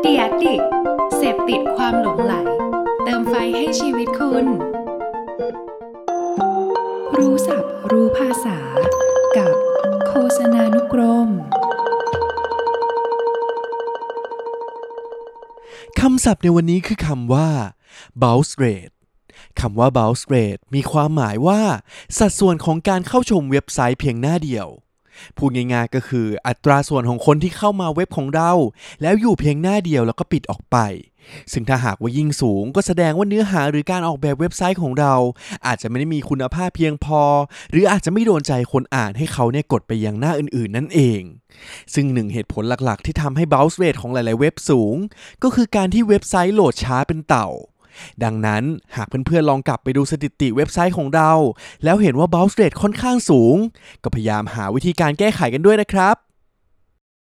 เดียดิกเสพติดความหลงไหล เติมไฟให้ชีวิตคุณ รู้ศัพท์รู้ภาษา กับโฆษณานุกรมคำศัพท์ในวันนี้คือคำว่า bounce rate คำว่า bounce rate มีความหมายว่า สัดส่วนของการเข้าชมเว็บไซต์เพียงหน้าเดียว พูดง่ายๆก็คืออัตราส่วนของคนที่เข้ามาเว็บของเรา แล้วอยู่เพียงหน้าเดียวแล้วก็ปิดออกไป ซึ่งถ้าหากว่ายิ่งสูงก็แสดงว่าเนื้อหาหรือการออกแบบเว็บไซต์ของเรา อาจจะไม่ได้มีคุณภาพเพียงพอ หรืออาจจะไม่โดนใจคนอ่านให้เขาเนี่ยกดไปยังหน้าอื่นๆนั่นเอง ซึ่งหนึ่งเหตุผลหลักๆ ที่ทำให้ bounce rate ของหลายๆเว็บสูง ก็คือการที่เว็บไซต์โหลดช้าเป็นเต่า ดังนั้นหากเพื่อนๆลองกลับไปดูสถิติเว็บไซต์ของเรา แล้วเห็นว่า bounce rate ค่อนข้างสูง ก็พยายามหาวิธีการแก้ไขกันด้วยนะครับ